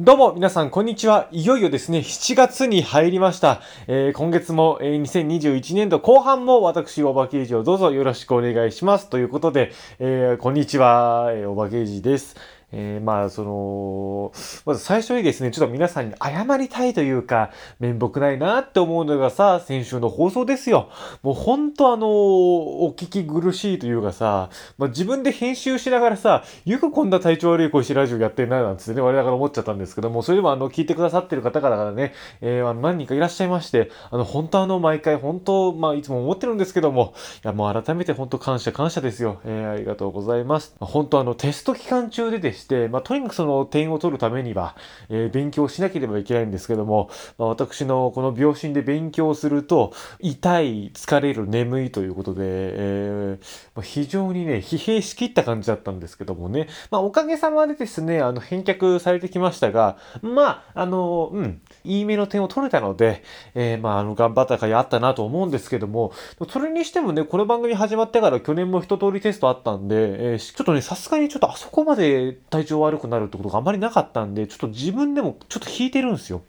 どうも皆さんこんにちは。いよいよですね、7月に入りました。えー、今月も、えー、2021年度後半も私、おばけいじをどうぞよろしくお願いします。ということで、えー、こんにちは、えー、おばけいじです。えー、まあ、その、まず最初にですね、ちょっと皆さんに謝りたいというか、面目ないなって思うのがさ、先週の放送ですよ。もうほんとあの、お聞き苦しいというかさ、まあ、自分で編集しながらさ、よくこんな体調悪い声してラジオやってんな、なんつってね、我ながら思っちゃったんですけども、それでもあの、聞いてくださってる方からね、えー、あの何人かいらっしゃいまして、あの、本当あの、毎回本当、まあ、いつも思ってるんですけども、いや、もう改めて本当感謝感謝ですよ。えー、ありがとうございます。本当あの、テスト期間中でですして、まあ、とにかくその点を取るためには、えー、勉強しなければいけないんですけども、まあ、私のこの秒針で勉強すると、痛い、疲れる、眠いということで、えー、まあ、非常にね、疲弊しきった感じだったんですけどもね、まあ、おかげさまでですね、あの、返却されてきましたが、まあ、あの、うん、いい目の点を取れたので、えー、まあ、あの、頑張った甲斐あったなと思うんですけども、それにしてもね、この番組始まってから去年も一通りテストあったんで、えー、ちょっとね、さすがにちょっとあそこまで体調悪くなるってことがあまりなかったんで、ちょっと自分でもちょっと引いてるんですよ。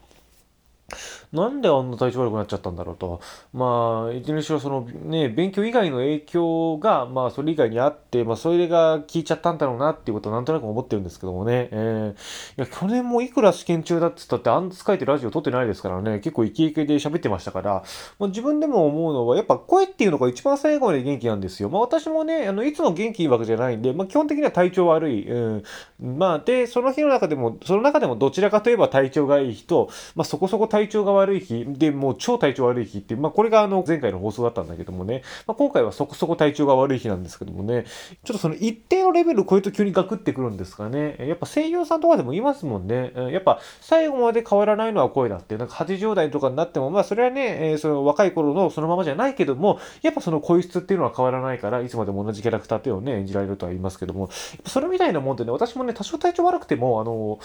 なんであんな体調悪くなっちゃったんだろうと。まあ、いずれにしろそのね、勉強以外の影響が、まあそれ以外にあって、まあそれが効いちゃったんだろうなっていうことはなんとなく思ってるんですけどもね。えー、いや、去年もいくら試験中だって言ったってあんつ書いてラジオ撮ってないですからね、結構イケイケで喋ってましたから、まあ、自分でも思うのは、やっぱ声っていうのが一番最後まで元気なんですよ。まあ私もね、あの、いつも元気いいわけじゃないんで、まあ基本的には体調悪い。うん。まあで、その日の中でも、その中でもどちらかといえば体調がいい日と、まあそこそこ体調が悪い悪い日、で、もう超体調悪い日って、まあこれがあの前回の放送だったんだけどもね、まあ今回はそこそこ体調が悪い日なんですけどもね、ちょっとその一定のレベルを超えると急にガクってくるんですかね。やっぱ声優さんとかでも言いますもんね。やっぱ最後まで変わらないのは声だって、なんか80代とかになっても、まあそれはね、えー、その若い頃のそのままじゃないけども、やっぱその声質っていうのは変わらないから、いつまでも同じキャラクターっていうのをね、演じられるとは言いますけども、それみたいなもんでね、私もね、多少体調悪くても、あの、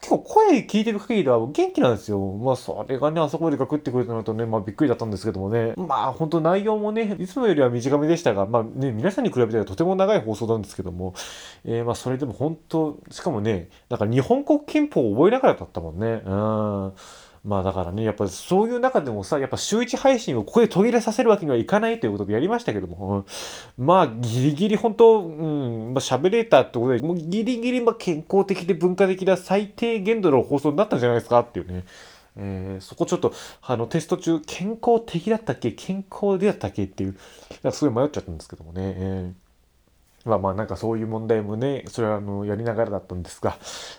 結構声聞いてる限りでは元気なんですよ。まあそれがね、あそこまでガクってくれたのとね、まあびっくりだったんですけどもね。まあ本当内容もね、いつもよりは短めでしたが、まあね、皆さんに比べてはとても長い放送なんですけども、えー、まあそれでも本当、しかもね、なんか日本国憲法を覚えながらだったもんね。うん。まあだからね、やっぱそういう中でもさ、やっぱ週1配信をここで途切れさせるわけにはいかないということでやりましたけども、まあギリギリ本当、うん、まあ喋れたってことで、もうギリギリまあ健康的で文化的な最低限度の放送になったんじゃないですかっていうね。えー、そこちょっと、あの、テスト中、健康的だったっけ？健康でだったっけ？っていう、すごい迷っちゃったんですけどもね。えーまあまあなんかそういう問題もね、それはあの、やりながらだったんですが、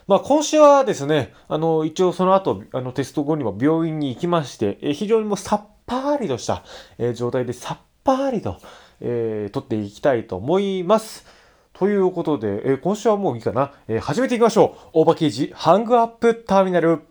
まあ今週はですね、あの、一応その後、あの、テスト後にも病院に行きまして、え非常にもうさっぱりとした、え状態でさっぱりと、えー、取っていきたいと思います。ということで、え、今週はもういいかな、え、始めていきましょう。大場刑事ハングアップターミナル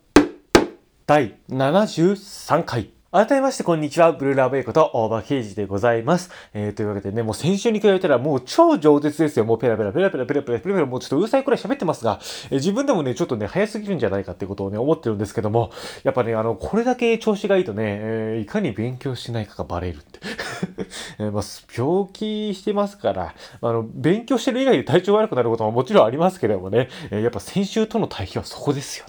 第73回。改めまして、こんにちは。ブルーラーベイこと大場刑事でございます。えー、というわけでね、もう先週に比べたらもう超饒舌ですよ。もうペラペラペラペラペラペラペラペラもうちょっとうるさいくらい喋ってますが、えー、自分でもね、ちょっとね、早すぎるんじゃないかってことをね、思ってるんですけども、やっぱね、あの、これだけ調子がいいとね、えー、いかに勉強しないかがバレるって。えー、まあ、病気してますから、あの、勉強してる以外で体調悪くなることももちろんありますけれどもね、えー、やっぱ先週との対比はそこですよ。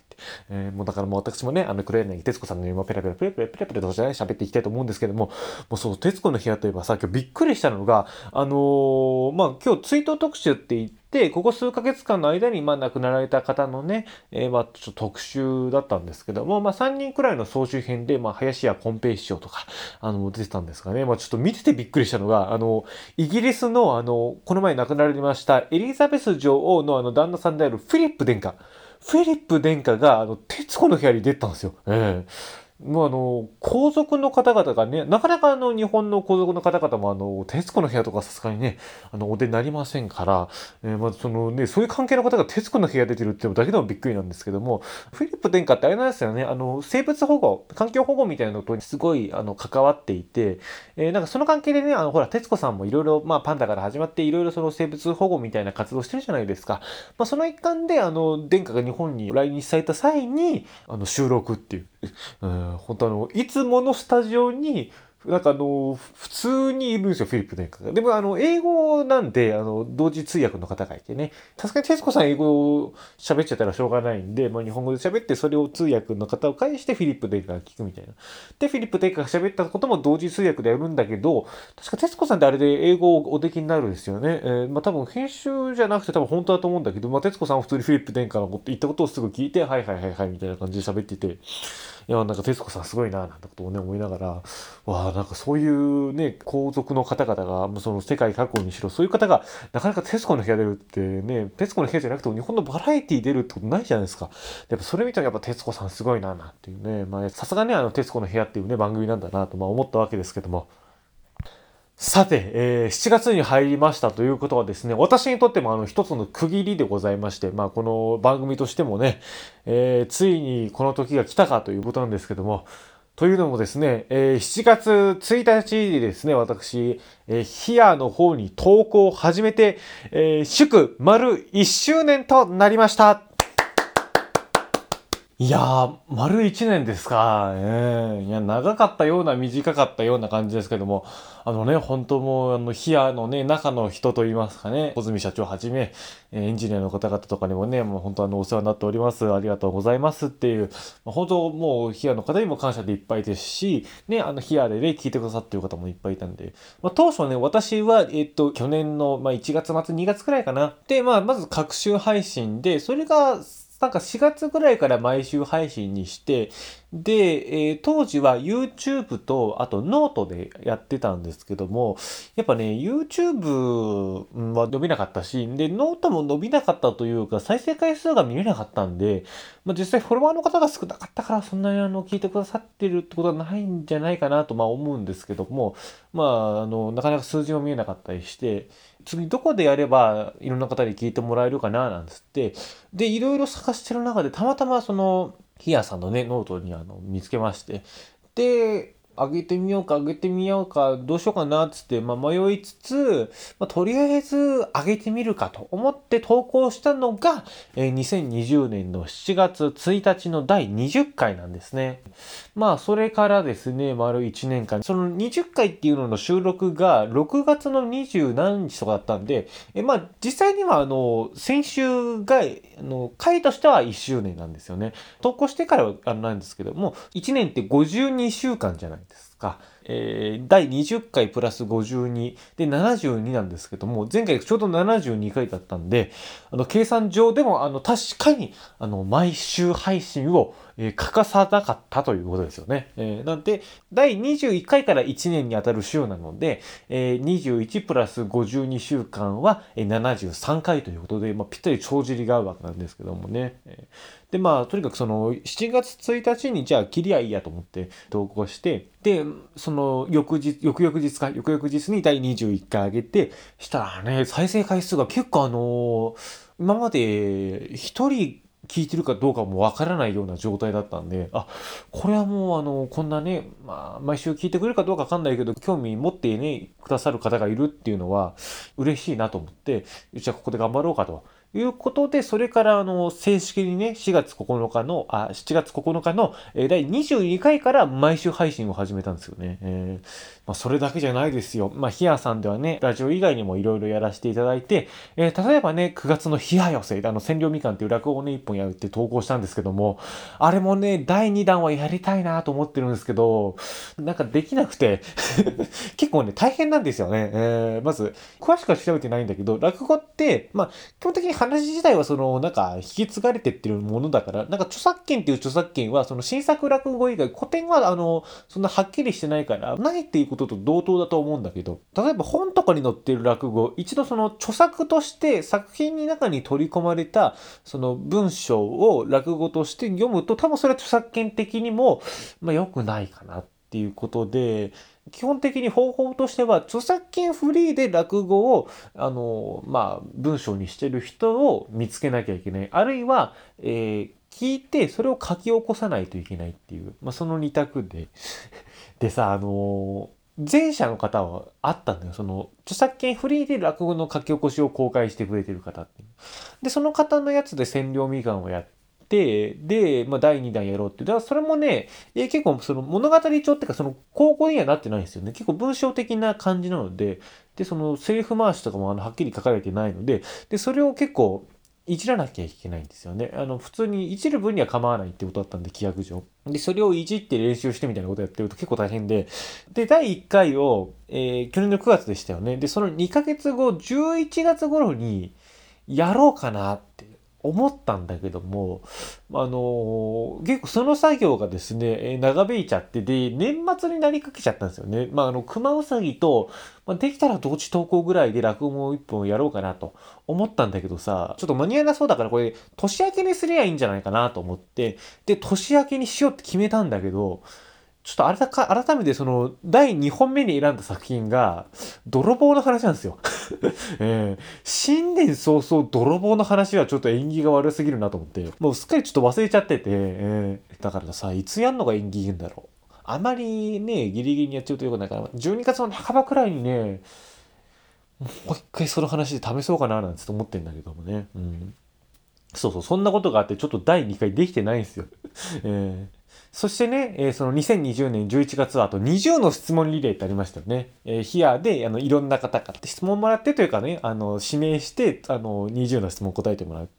えー、もうだからもう私もね、あの、黒柳徹子さんの今ペラペラペラペラペラペラとじゃない喋っていきたいと思うんですけども、もうそう、徹子の部屋といえばさ、今日びっくりしたのが、あのー、まあ、今日追悼特集って言って、ここ数ヶ月間の間に、まあ、亡くなられた方のね、えー、まあ、ちょっと特集だったんですけども、まあ、3人くらいの総集編で、まあ、林家コンペイ師匠とか、あの、出てたんですかね。まあ、ちょっと見ててびっくりしたのが、あの、イギリスの、あの、この前亡くなられました、エリザベス女王のあの、旦那さんであるフィリップ殿下。フィリップ殿下が、あの、徹子の部屋に出たんですよ。ええもうあの、皇族の方々がね、なかなかあの、日本の皇族の方々もあの、徹子の部屋とかさすがにね、あの、お出になりませんから、えー、まあそのね、そういう関係の方が徹子の部屋出てるっていうだけでもびっくりなんですけども、フィリップ殿下ってあれなんですよね、あの、生物保護、環境保護みたいなのとにすごい、あの、関わっていて、えー、なんかその関係でね、あの、ほら、徹子さんもいろいろ、パンダから始まっていろいろその生物保護みたいな活動してるじゃないですか。まあ、その一環で、あの、殿下が日本に来日された際に、あの、収録っていう、うん、本当あの、いつものスタジオに、なんかあの、普通にいるんですよ、フィリップ殿下が。でもあの、英語なんで、あの、同時通訳の方がいてね。さすがに徹子さん英語を喋っちゃったらしょうがないんで、まあ日本語で喋ってそれを通訳の方を介してフィリップ殿下が聞くみたいな。で、フィリップ殿下が喋ったことも同時通訳でやるんだけど、確か徹子さんってあれで英語をおできになるんですよね。えー、まあ多分編集じゃなくて多分本当だと思うんだけど、まあ徹子さんは普通にフィリップ殿下のこと言ったことをすぐ聞いて、はいはいはいはいみたいな感じで喋ってて、いや、なんか徹子さんすごいな、なんてことをね、思いながら、わあ、なんかそういうね、皇族の方々が、もうその世界各国にしろ、そういう方が、なかなか徹子の部屋出るってね、徹子の部屋じゃなくても日本のバラエティ出るってことないじゃないですか。やっぱそれ見たらやっぱ徹子さんすごいな、なんていうね、まあ、さすがね、あの、徹子の部屋っていうね、番組なんだなと、まあ思ったわけですけども。さて、えー、7月に入りましたということはですね、私にとってもあの一つの区切りでございまして、まあこの番組としてもね、えー、ついにこの時が来たかということなんですけども、というのもですね、えー、7月1日にですね、私、えー、ヒアの方に投稿を始めて、えー、祝丸1周年となりました。いやー、丸1年ですか。えー、いや、長かったような、短かったような感じですけども、あのね、本当もう、あの、ヒアのね、中の人といいますかね、小泉社長はじめ、エンジニアの方々とかにもね、もう本当あの、お世話になっております。ありがとうございますっていう、まあ、本当もう、ヒアの方にも感謝でいっぱいですし、ね、あの、ヒアでね、聞いてくださってる方もいっぱいいたんで、まあ、当初ね、私は、えっと、去年の、まあ、1月末、2月くらいかな。で、まあ、まず、各週配信で、それが、なんか4月ぐらいから毎週配信にして、で、えー、当時は YouTube と、あとノートでやってたんですけども、やっぱね、YouTube は伸びなかったし、で、ノートも伸びなかったというか、再生回数が見れなかったんで、まあ、実際フォロワーの方が少なかったから、そんなにあの、聞いてくださってるってことはないんじゃないかなと、まあ思うんですけども、まあ、あの、なかなか数字も見えなかったりして、次どこでやればいろんな方に聞いてもらえるかななんつって、で、いろいろ探してる中で、たまたまその、ヒアさんのね、ノートにあの見つけまして、で、上げてみようか、上げてみようか、どうしようかな、つって、まあ、迷いつつ、まあ、とりあえず上げてみるかと思って投稿したのが、えー、2020年の7月1日の第20回なんですね。まあ、それからですね、丸1年間、その20回っていうのの収録が6月の20何日とかだったんで、えまあ、実際には、あの、先週が、あの、回としては1周年なんですよね。投稿してから、あの、なんですけども、1年って52週間じゃないですか。えー、第20回プラス52で72なんですけども、前回ちょうど72回だったんで、あの、計算上でも、あの、確かに、あの、毎週配信を、えー、欠かさなかったということですよね。えー、なんで、第21回から1年にあたる週なので、えー、21プラス52週間は、えー、73回ということで、まあ、ぴったり帳尻が合うわけなんですけどもね。えー、で、まあ、とにかくその、7月1日にじゃあ切りゃいいやと思って投稿して、で、その、翌日、翌々日か、翌々日に第21回上げて、したらね、再生回数が結構あの、今まで一人聞いてるかどうかもわからないような状態だったんで、あ、これはもうあの、こんなね、まあ、毎週聞いてくれるかどうかわかんないけど、興味持ってね、くださる方がいるっていうのは、嬉しいなと思って、じゃあここで頑張ろうかと。いうことで、それからあの、正式にね、4月9日の、あ、7月9日の、えー、第22回から毎週配信を始めたんですよね。えー、まあ、それだけじゃないですよ。まあ、ヒアさんではね、ラジオ以外にもいろいろやらせていただいて、えー、例えばね、9月のヒア寄せ、あの、千両みかんっていう落語をね、一本やるって投稿したんですけども、あれもね、第2弾はやりたいなと思ってるんですけど、なんかできなくて 結構ね、大変なんですよね。えー、まず、詳しくは調べてないんだけど、落語って、まあ、基本的に話自体はその、なんか、引き継がれてってるものだから、なんか著作権っていう著作権は、その新作落語以外、古典は、あの、そんなはっきりしてないから、ないっていうことと同等だと思うんだけど、例えば本とかに載ってる落語、一度その著作として作品の中に取り込まれた、その文章を落語として読むと、多分それは著作権的にも、まあ良くないかなっていうことで、基本的に方法としては著作権フリーで落語をあのまあ文章にしてる人を見つけなきゃいけないあるいは、えー、聞いてそれを書き起こさないといけないっていう、まあ、その2択で でさあの前者の方はあったんだよ。その、著作権フリーで落語の書き起こしを公開してくれてる方って。で、その方のやつで千両みかんをやって、で、まあ、第2弾やろうって。だからそれもね、えー、結構その物語帳っていうか、その高校にはなってないんですよね。結構文章的な感じなので、で、そのセリフ回しとかもあのはっきり書かれてないので、で、それを結構、いじらなきゃいけないんですよね。あの、普通にいじる分には構わないってことだったんで、規約上。で、それをいじって練習してみたいなことやってると結構大変で、で、第1回を、えー、去年の9月でしたよね。で、その2ヶ月後、11月頃に、やろうかなって思ったんだけども、あの、結構その作業がですね、え長引いちゃって、で、年末になりかけちゃったんですよね。まあ、あの、熊うさぎと、まあ、できたら同時投稿ぐらいで落語を一本やろうかなと思ったんだけどさ、ちょっと間に合わなそうだからこれ、年明けにすりゃいいんじゃないかなと思って、で、年明けにしようって決めたんだけど、ちょっとあれだか、改めてその、第2本目に選んだ作品が、泥棒の話なんですよ。えー、新年早々泥棒の話はちょっと縁起が悪すぎるなと思って、もうすっかりちょっと忘れちゃってて、えー、だからさ、いつやんのが縁起いいんだろう。あまりね、ギリギリにやっちゃうとよくないから、12月の半ばくらいにね、もう一回その話で試そうかななんて思ってんだけどもね。うん。そうそう、そんなことがあって、ちょっと第2回できてないんですよ。えーそしてね、えー、その2020年11月はあと20の質問リレーってありましたよね。えー、ヒアであのいろんな方から質問もらってというかね、あの指名してあの20の質問答えてもらう。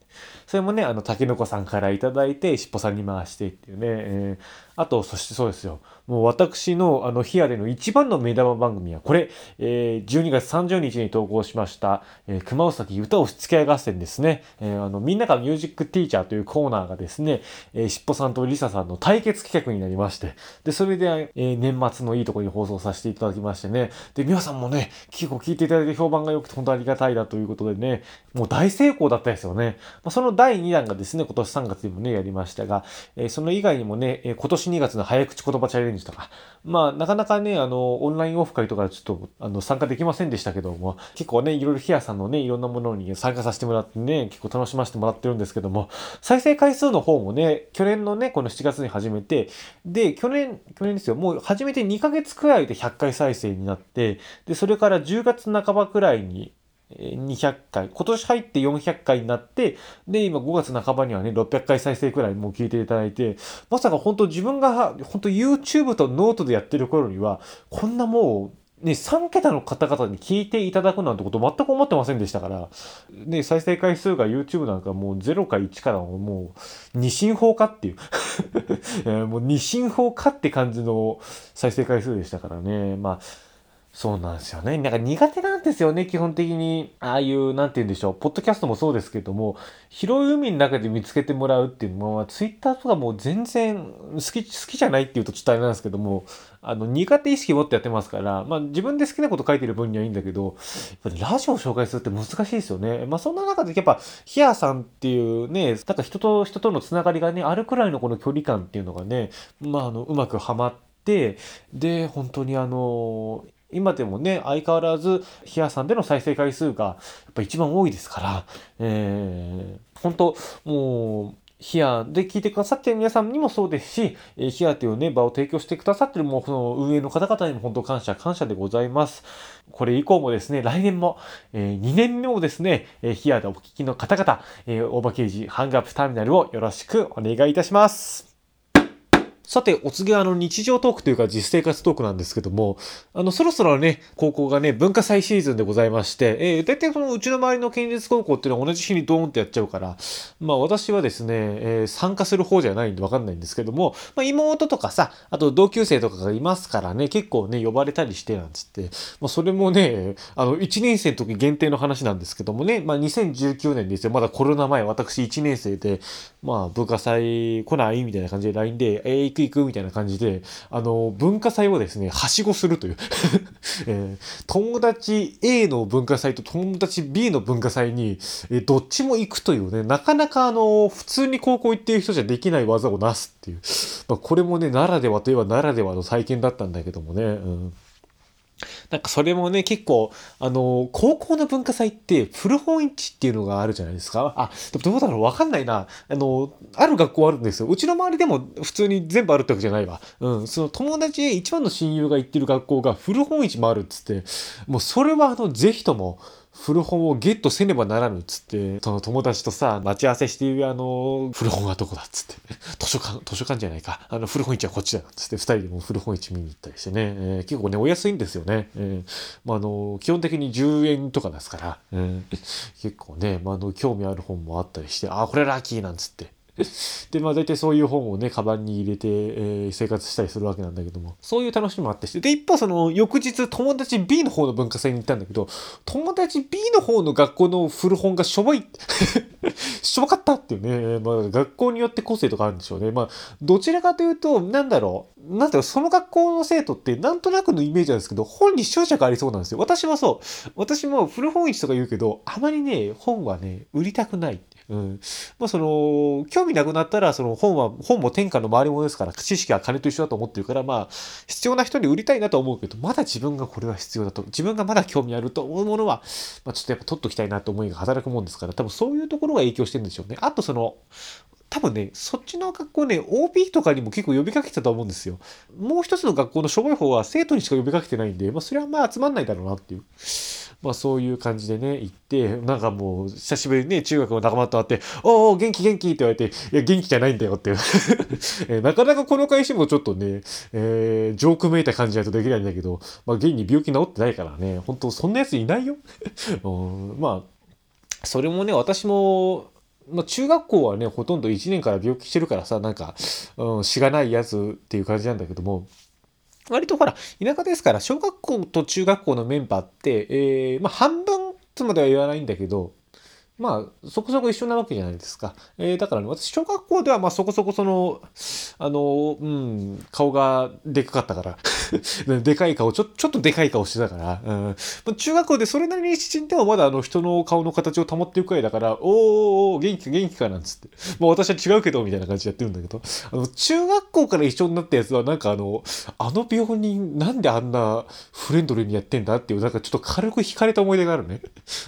それもね、あの、竹の子さんからいただいて、しっぽさんに回してっていうね、えー、あと、そしてそうですよ。もう私の、あの、ヒアでの一番の目玉番組は、これ、えー、12月30日に投稿しました、えー、熊尾崎歌押し付け合合戦ですね。えー、あの、みんながミュージックティーチャーというコーナーがですね、えー、しっぽさんとりささんの対決企画になりまして、で、それで、えー、年末のいいところに放送させていただきましてね、で、皆さんもね、結構聞いていただいて評判が良くて本当ありがたいだということでね、もう大成功だったですよね。まあ、その第2弾がですね、今年3月にもね、やりましたが、えー、その以外にもね、えー、今年2月の早口言葉チャレンジとか、まあ、なかなかね、あの、オンラインオフ会とかちょっと、あの、参加できませんでしたけども、結構ね、いろいろヒアさんのね、いろんなものに参加させてもらってね、結構楽しませてもらってるんですけども、再生回数の方もね、去年のね、この7月に始めて、で、去年、去年ですよ、もう始めて2ヶ月くらいで100回再生になって、で、それから10月半ばくらいに、200回、今年入って400回になって、で、今5月半ばにはね、600回再生くらいもう聞いていただいて、まさか本当自分が、本当 YouTube とノートでやってる頃には、こんなもう、ね、3桁の方々に聞いていただくなんてこと全く思ってませんでしたから、ね、再生回数が YouTube なんかもう0か1からもう二進法かっていう もう二進法かって感じの再生回数でしたからね。まあそうなんですよね。なんか苦手なんですよね、基本的に。ああいう、なんて言うんでしょう。ポッドキャストもそうですけども、広い海の中で見つけてもらうっていうのは、ツイッターとかもう全然好き、好きじゃないっていうとちょっとあれなんですけども、あの、苦手意識持ってやってますから、まあ自分で好きなこと書いてる分にはいいんだけど、やっぱラジオを紹介するって難しいですよね。まあそんな中でやっぱ、ヒアさんっていうね、なんか人と人とのつながりがね、あるくらいのこの距離感っていうのがね、まああの、うまくはまって、で、本当にあの、今でもね、相変わらず、ヒアさんでの再生回数が、やっぱ一番多いですから、えー、本当もう、ヒアで聞いてくださってる皆さんにもそうですし、えヒアというね、場を提供してくださってるもう、その運営の方々にも本当感謝、感謝でございます。これ以降もですね、来年も、えー、2年目もですね、えー、ヒアでお聞きの方々、えー、大場刑事ハングアップターミナルをよろしくお願いいたします。さて、お次はあの日常トークというか実生活トークなんですけども、あの、そろそろね、高校がね、文化祭シーズンでございまして、えー、大体そのうちの周りの県立高校っていうのは同じ日にドーンってやっちゃうから、まあ私はですね、えー、参加する方じゃないんでわかんないんですけども、まあ妹とかさ、あと同級生とかがいますからね、結構ね、呼ばれたりしてなんつって、まあそれもね、あの、1年生の時限定の話なんですけどもね、まあ2019年ですよ、まだコロナ前、私1年生で、まあ文化祭来ないみたいな感じで LINE で、えー、く行くみたいな感じで、あの、文化祭をですね、はしごするという えー、友達 A の文化祭と友達 B の文化祭に、えー、どっちも行くというね、なかなかあの、普通に高校行ってる人じゃできない技をなすっていう。まあ、これもね、ならではといえばならではの体験だったんだけどもね。うんなんかそれもね、結構、あの、高校の文化祭って古本市っていうのがあるじゃないですか。あ、でもどうだろう？わかんないな。あの、ある学校あるんですよ。うちの周りでも普通に全部あるってわけじゃないわ。うん。その友達、一番の親友が行ってる学校が古本市もあるっつって、もうそれはあの、ぜひとも、古本をゲットせねばならぬっつって、その友達とさ、待ち合わせしているあの、古本はどこだっつって、図書館、図書館じゃないか、あの、古本市はこっちだっつって、二人でも古本市見に行ったりしてね、えー、結構ね、お安いんですよね。えー、まあ、あの、基本的に10円とかですから、えー、結構ね、まあ、あの、興味ある本もあったりして、あ、これラッキーなんつって、で、まあ大体そういう本をね、カバンに入れて、えー、生活したりするわけなんだけども、そういう楽しみもあってして、で、一方その翌日友達 B の方の文化祭に行ったんだけど、友達 B の方の学校の古本がしょぼい、しょぼかったっていうね、まあ学校によって個性とかあるんでしょうね。まあ、どちらかというと、なんだろう、なんだろう、その学校の生徒ってなんとなくのイメージなんですけど、本に執着ありそうなんですよ。私はそう。私も古本市とか言うけど、あまりね、本はね、売りたくない。うん。まあその、興味なくなったら、その本は、本も天下の回り物ですから、知識は金と一緒だと思ってるから、まあ、必要な人に売りたいなと思うけど、まだ自分がこれは必要だと、自分がまだ興味あると思うものは、まあちょっとやっぱ取っときたいなと思いが働くもんですから、多分そういうところが影響してるんでしょうね。あとその、多分ね、そっちの学校ね、OB とかにも結構呼びかけてたと思うんですよ。もう一つの学校のしょぼい方は生徒にしか呼びかけてないんで、まあそれはまあ集まんないだろうなっていう。まあそういう感じでね、行って、なんかもう久しぶりにね、中学の仲間と会って、おお、元気元気って言われて、いや、元気じゃないんだよって なかなかこの会社もちょっとね、えー、ジョークめいた感じないとできないんだけど、まあ現に病気治ってないからね、本当そんなやついないよ。うん、まあ、それもね、私も、まあ、中学校はね、ほとんど1年から病気してるからさ、なんか、うん、しがないやつっていう感じなんだけども、割とほら、田舎ですから、小学校と中学校のメンバーって、えー、まあ、半分とまでは言わないんだけど、まあ、そこそこ一緒なわけじゃないですか。えー、だからね、私、小学校では、まあ、そこそこその、あの、うん、顔がでかかったから でかい顔、ちょ、ちょっとでかい顔してたから、うん、まあ中学校でそれなりに縮んでもまだあの人の顔の形を保ってるくらいだから、おーお元気か元気かなんつって。もう私は違うけど、みたいな感じでやってるんだけど、あの、中学校から一緒になったやつはなんかあの、あの病人なんであんなフレンドリーにやってんだっていう、なんかちょっと軽く惹かれた思い出があるね。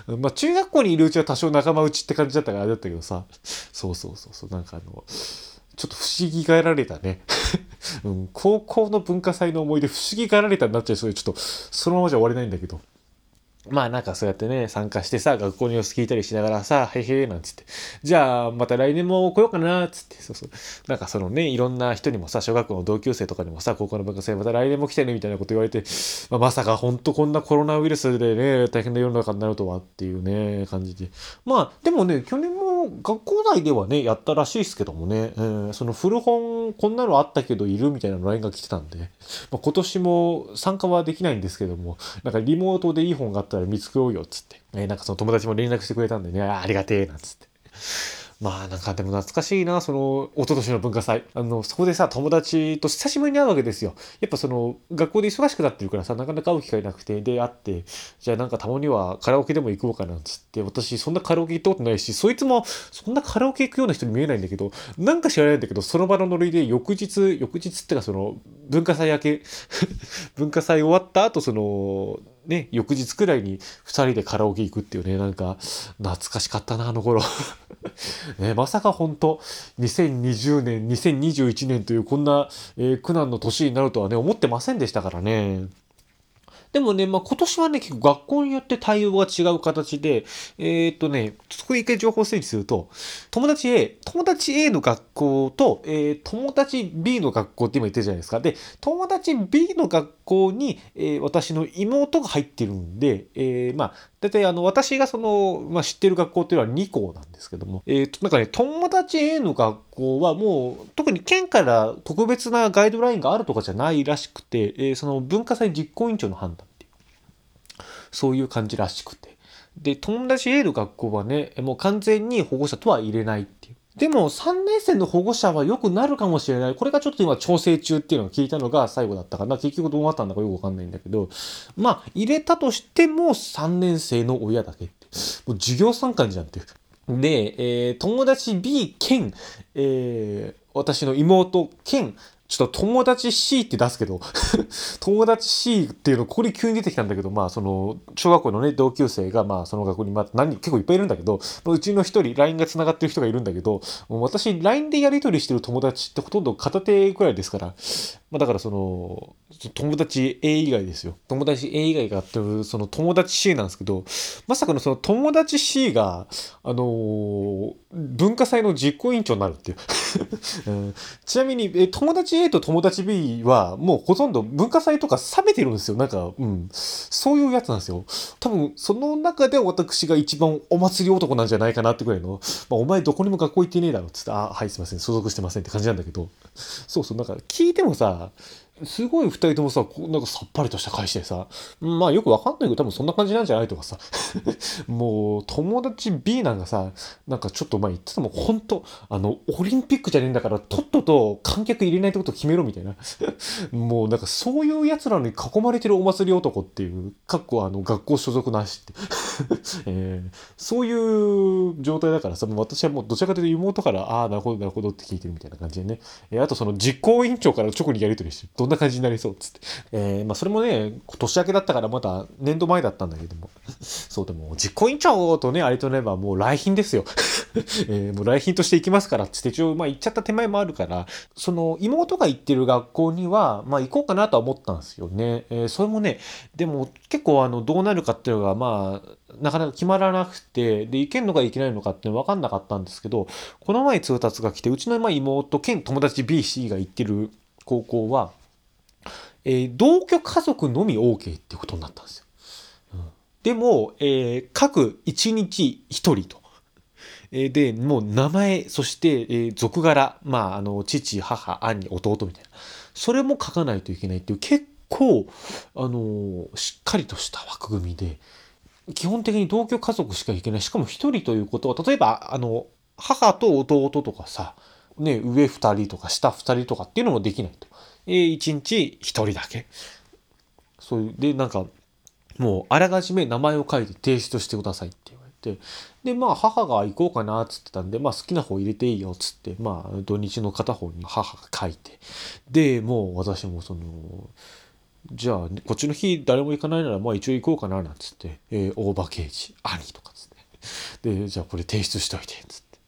まあ中学校にいるうちは多少な仲間内って感じだったからあれだったけどさ、そうそうそうそう、なんかあの、ちょっと不思議がられたね。うん、高校の文化祭の思い出不思議がられたになっちゃいそうで、ちょっとそのままじゃ終われないんだけど。まあなんかそうやってね、参加してさ、学校の様子聞いたりしながらさ、へへーなんつって、じゃあまた来年も来ようかな、つって、そうそう。なんかそのね、いろんな人にもさ、小学校の同級生とかにもさ、高校の文化祭また来年も来てね、みたいなこと言われて、まあ、まさかほんとこんなコロナウイルスでね、大変な世の中になるとはっていうね、感じで。まあ、でもね、去年も学校内ではね、やったらしいですけどもね、えー、その古本、こんなのあったけどいるみたいな LINE が来てたんで、まあ、今年も参加はできないんですけども、なんかリモートでいい本があったら見つけようよっつって、えー、なんかその友達も連絡してくれたんでね、ありがてえ、なんつって。まあなんかでも懐かしいな、その、一昨年の文化祭。あの、そこでさ、友達と久しぶりに会うわけですよ。やっぱその、学校で忙しくなってるからさ、なかなか会う機会なくて、で、会って、じゃあなんかたまにはカラオケでも行こうかなんつって、私そんなカラオケ行ったことないし、そいつもそんなカラオケ行くような人に見えないんだけど、なんか知らないんだけど、その場のノリで翌日、翌日ってかその、文化祭明け 文化祭終わった後、その、ね、翌日くらいに2人でカラオケ行くっていうね、なんか、懐かしかったな、あの頃。ね、まさか本当2020年、2021年というこんな、えー、苦難の年になるとはね、思ってませんでしたからね。でもね、まあ、今年はね、結構学校によって対応が違う形で、えー、っとね、そこで一回情報整理すると、友達 A、友達 A の学校と、えー、友達 B の学校って今言ってるじゃないですか。で、友達 B の学校に、えー、私の妹が入ってるんで、えー、まあ、大体あの、私がその、まあ、知ってる学校っていうのは2校なんですけども、えっ、と、なんかね、友達 A の学校はもう、特に県から特別なガイドラインがあるとかじゃないらしくて、えー、その文化祭実行委員長の判断っていう、そういう感じらしくて。で、友達 A の学校はね、もう完全に保護者とは入れないっていう。でも3年生の保護者は良くなるかもしれない。これがちょっと今調整中っていうのを聞いたのが最後だったかな。結局どうなったんだかよくわかんないんだけど、まあ入れたとしても3年生の親だけ。もう授業参観じゃんっていう。で、えー、友達 B 兼、えー、私の妹兼ちょっと友達 C って出すけど 友達 C っていうのここに急に出てきたんだけど、まあその、小学校のね、同級生が、まあその学校に、まあ何、結構いっぱいいるんだけど、うちの一人、LINE が繋がってる人がいるんだけど、私、LINE でやり取りしてる友達ってほとんど片手くらいですから、まあだからその、友達 A 以外ですよ。友達 A 以外があってる、その友達 C なんですけど、まさかのその友達 C が、あのー、文化祭の実行委員長になるっていう うん、ちなみに、え、友達 A と友達 B はもうほとんど文化祭とか冷めてるんですよ。なんか、うん。そういうやつなんですよ。多分、その中で私が一番お祭り男なんじゃないかなってくらいの、まあ、お前どこにも学校行ってねえだろっつって、あ、はいすいません、所属してませんって感じなんだけど、そうそう、なんか聞いてもさ、すごい二人ともさ、なんかさっぱりとした返しでさ、まあよくわかんないけど多分そんな感じなんじゃないとかさ、もう友達 B なんかさ、なんかちょっと前言ってたもん、ほんと、あの、オリンピックじゃねえんだからとっとと観客入れないってこと決めろみたいな。もうなんかそういう奴らに囲まれてるお祭り男っていう、かっこあの学校所属なしって、えー、そういう状態だからさ、もう私はもうどちらかというと妹から、ああ、なるほどなるほどって聞いてるみたいな感じでね。えー、あとその実行委員長から直にやり取りしてる。んな感じになりそうっつって。えー、まあそれもね、年明けだったからまだ年度前だったんだけども。そうでも、実行委員長とね、あれとねばもう来賓ですよ。えー、もう来賓として行きますからっつって一応まあ行っちゃった手前もあるから、その妹が行ってる学校には、まあ行こうかなとは思ったんですよね。えー、それもね、でも結構あの、どうなるかっていうのがまあ、なかなか決まらなくて、で、行けんのか行けないのかって分かんなかったんですけど、この前通達が来て、うちの妹兼友達 BC が行ってる高校は、えー、同居家族のみ OK っていうことになったんですよ。でも、えー、各1日1人と。えー、で、もう名前、そして、えー、俗柄、まあ、あの、父、母、兄、弟みたいな。それも書かないといけないっていう、結構、あの、しっかりとした枠組みで、基本的に同居家族しかいけない。しかも1人ということは、例えば、あの、母と弟とかさ、ね、上2人とか下2人とかっていうのもできないと。え、1日1人だけ。そう、で、なんか、もう、あらかじめ名前を書いて提出してくださいって言われて、で、まあ、母が行こうかなっつってたんで、まあ、好きな方入れていいよっつって、まあ、土日の片方に母が書いて、で、もう私もその、じゃあ、こっちの日誰も行かないなら、まあ一応行こうかな、なんつって、えー、大場刑事、兄とかつって。で、じゃあこれ提出しといて、つって。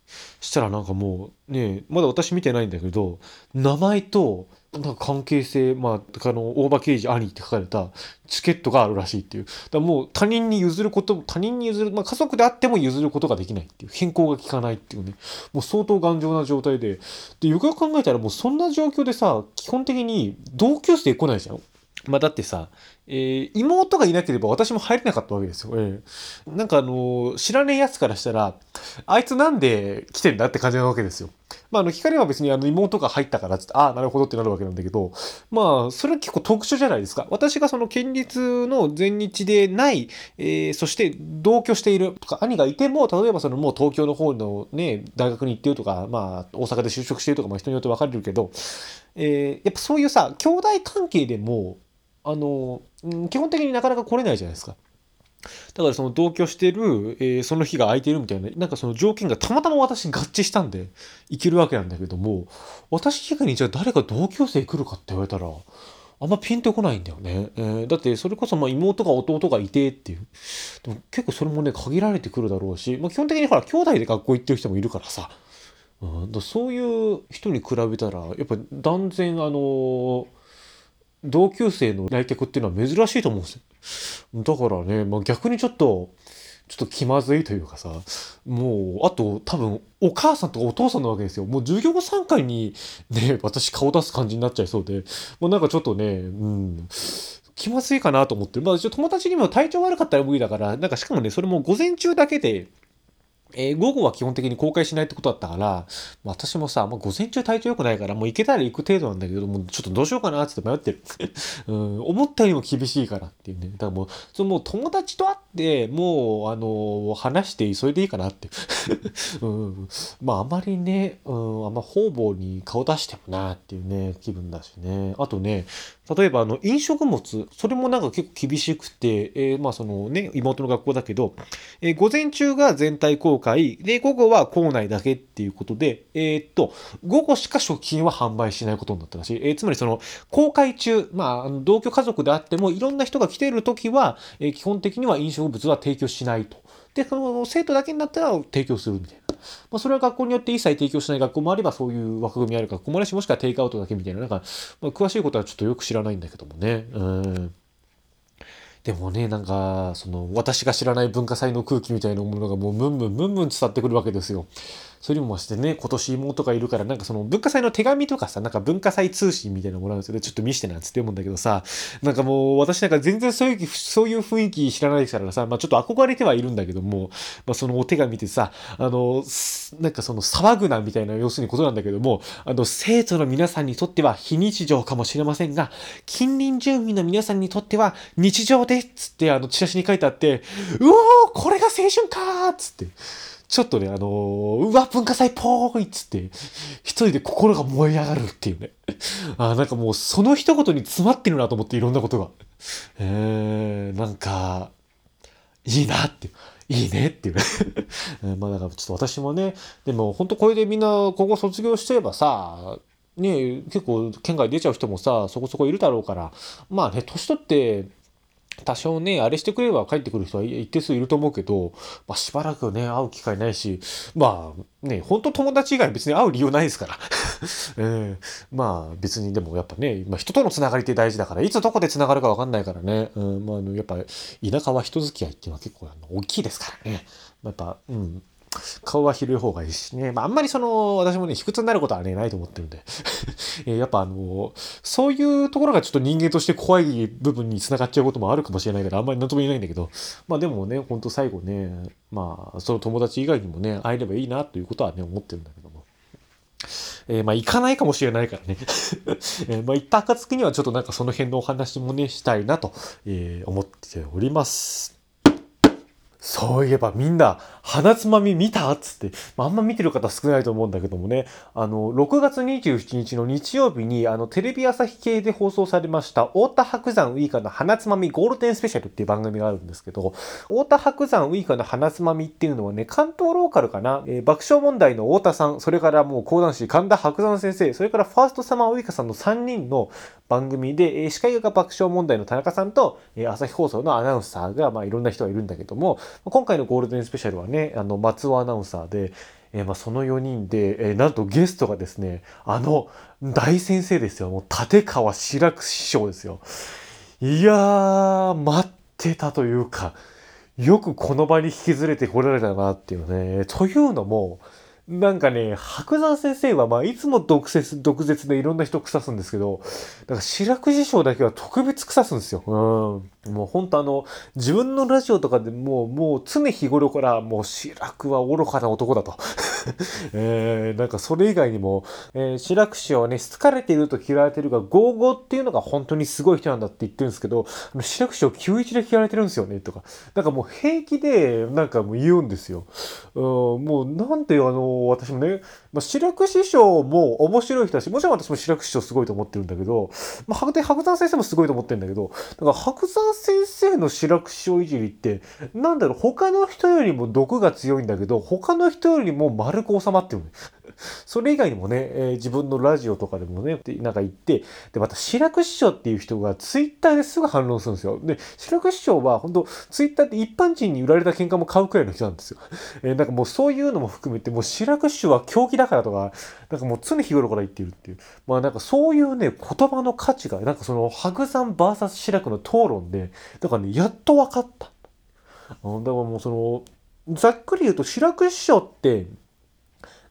したらなんかもう、ねまだ私見てないんだけど、名前と、なんか関係性、まあ、あの、大場刑事兄って書かれたチケットがあるらしいっていう。だもう他人に譲ること、他人に譲る、まあ家族であっても譲ることができないっていう。変更が効かないっていうね。もう相当頑丈な状態で。で、よくよく考えたらもうそんな状況でさ、基本的に同級生来ないじゃん。まあだってさ、えー、妹がいなければ私も入れなかったわけですよ。えー、なんかあの、知らねえやつからしたら、あいつなんで来てんだって感じなわけですよ。まあ、あの、光は別にあの妹が入ったからって、ああ、なるほどってなるわけなんだけど、まあ、それは結構特殊じゃないですか。私がその県立の全日でない、えー、そして同居しているとか、兄がいても、例えばそのもう東京の方のね、大学に行ってるとか、まあ、大阪で就職してるとか、まあ人によって分かれるけど、えー、やっぱそういうさ、兄弟関係でも、あの、基本的になかなか来れないじゃないですか。だからその同居してる、えー、その日が空いてるみたいな、なんかその条件がたまたま私合致したんで、行けるわけなんだけども、私以外にじゃあ誰か同級生来るかって言われたら、あんまピンとこないんだよね。えー、だってそれこそまあ妹が弟がいてっていう。でも結構それもね、限られてくるだろうし、まあ、基本的にほら、兄弟で学校行ってる人もいるからさ、うん、だそういう人に比べたら、やっぱ断然あのー同級生の来客っていうのは珍しいと思うんですよ。だからね、まあ、逆にちょっと、ちょっと気まずいというかさ、もう、あと多分、お母さんとかお父さんなわけですよ。もう授業参観にね、私顔出す感じになっちゃいそうで、もうなんかちょっとね、うん、気まずいかなと思って、まあ、友達にも体調悪かったら無理だから、なんかしかもね、それも午前中だけで、えー、午後は基本的に公開しないってことだったから、私もさ、まあ、午前中体調良くないから、もう行けたら行く程度なんだけど、もうちょっとどうしようかなって迷ってる。うん、思ったよりも厳しいからっていうね。だからもう、そのもう友達と会っでもうあの話してそれでいいかなって、うん、まああまりね、うん、あんま方々に顔出してもなっていうね気分だしね。あとね例えばあの飲食物それもなんか結構厳しくて、えー、まあそのね妹の学校だけど、えー、午前中が全体公開で午後は校内だけっていうことでえー、っと午後しか食品は販売しないことになったらしい、えー、つまりその公開中まあ同居家族であってもいろんな人が来ている時は、えー、基本的には飲食物は提供しないとでその生徒だけになったら提供するみたいな。まあ、それは学校によって一切提供しない学校もあれば、そういう枠組みある学校もあるし、もしくはテイクアウトだけみたいな、なんか、まあ、詳しいことはちょっとよく知らないんだけどもね。うん。でもね、なんか、その、私が知らない文化祭の空気みたいなものがもうムンムンムンムン伝わってくるわけですよ。それもしてね、今年妹がいるから、なんかその文化祭の手紙とかさ、なんか文化祭通信みたいなのもらうんですよね。ちょっと見してなんつって読むんだけどさ、なんかもう私なんか全然そういう、そういう雰囲気知らないからさ、まあちょっと憧れてはいるんだけども、まあそのお手紙ってさ、あの、なんかその騒ぐなみたいな要するにことなんだけども、あの、生徒の皆さんにとっては非日常かもしれませんが、近隣住民の皆さんにとっては日常でっつって、あの、チラシに書いてあって、うおーこれが青春かーっつって、ちょっとね、あのー、うわ、文化祭ぽーいっつって、一人で心が燃え上がるっていうね。あなんかもうその一言に詰まってるなと思っていろんなことが。えー、なんか、いいなって。いいねっていうね まあだからちょっと私もね、でも本当これでみんなここ卒業してればさ、ね結構県外出ちゃう人もさ、そこそこいるだろうから、まあね、年取って、多少ね、あれしてくれば帰ってくる人は一定数いると思うけど、まあ、しばらくね、会う機会ないし、まあね、本当友達以外別に会う理由ないですから。えー、まあ別にでもやっぱね、まあ、人とのつながりって大事だから、いつどこでつながるかわかんないからね、うんまあ、やっぱ田舎は人付き合いっていうのは結構あの大きいですからね。やっぱ、うん、顔は広い方がいいしね。まあ、あんまりその、私もね、卑屈になることはね、ないと思ってるんで。えやっぱあの、そういうところがちょっと人間として怖い部分に繋がっちゃうこともあるかもしれないから、あんまり何とも言えないんだけど、まあでもね、ほんと最後ね、まあ、その友達以外にもね、会えればいいなということはね、思ってるんだけども。えー、まあ行かないかもしれないからね。えー、まあ行った暁にはちょっとなんかその辺のお話もね、したいなと、えー、思っております。そういえばみんな、鼻つまみ見た？っつって、まあ、あんま見てる方少ないと思うんだけどもね、あの、6月27日の日曜日に、あの、テレビ朝日系で放送されました、太田白山ウイカの鼻つまみゴールデンスペシャルっていう番組があるんですけど、太田白山ウイカの鼻つまみっていうのはね、関東ローカルかな、えー、爆笑問題の太田さん、それからもう講談師神田白山先生、それからファーストサマーウイカさんの3人の番組で、えー、司会が爆笑問題の田中さんと、えー、朝日放送のアナウンサーが、まあいろんな人がいるんだけども、今回のゴールデンスペシャルはね、ねあの、松尾アナウンサーで、えー、まあ、その4人で、えー、なんとゲストがですね、あの、大先生ですよ。もう、立川志らく師匠ですよ。いやー、待ってたというか、よくこの場に引きずれてこられたなっていうね。というのも、なんかね、白山先生は、まあ、いつも毒舌、毒舌でいろんな人腐すんですけど、なんか白くじ賞だけは特別腐すんですよ。うん。もう本当あの、自分のラジオとかでもう、もう常日頃からもう白くは愚かな男だと。えー、なんかそれ以外にも、えー、白く氏はね、好かれていると嫌われているが、ゴーゴーっていうのが本当にすごい人なんだって言ってるんですけど、白く氏を91で嫌われてるんですよね、とか。なんかもう平気で、なんかもう言うんですよ。うん、もうなんであの、私もね、まあ、白く師匠も面白い人だし、もちろん私も白く師匠すごいと思ってるんだけど、まあ、白山先生もすごいと思ってるんだけど、だから白山先生の白く師匠いじりって、なんだろう、他の人よりも毒が強いんだけど、他の人よりも丸く収まってる。それ以外にもね、えー、自分のラジオとかでもね、なんか言って、で、また白く師匠っていう人がツイッターですぐ反論するんですよ。で、白く師匠は本当ツイッターって一般人に売られた喧嘩も買うくらいの人なんですよ。えー、なんかもうそういうのも含めて、もう白く師匠は狂気だからとか、なんかもう常日頃から言ってるっていう。まあなんかそういうね、言葉の価値が、なんかその、白山 VS 白くの討論で、だからね、やっと分かった。だからもうその、ざっくり言うと白く師匠って、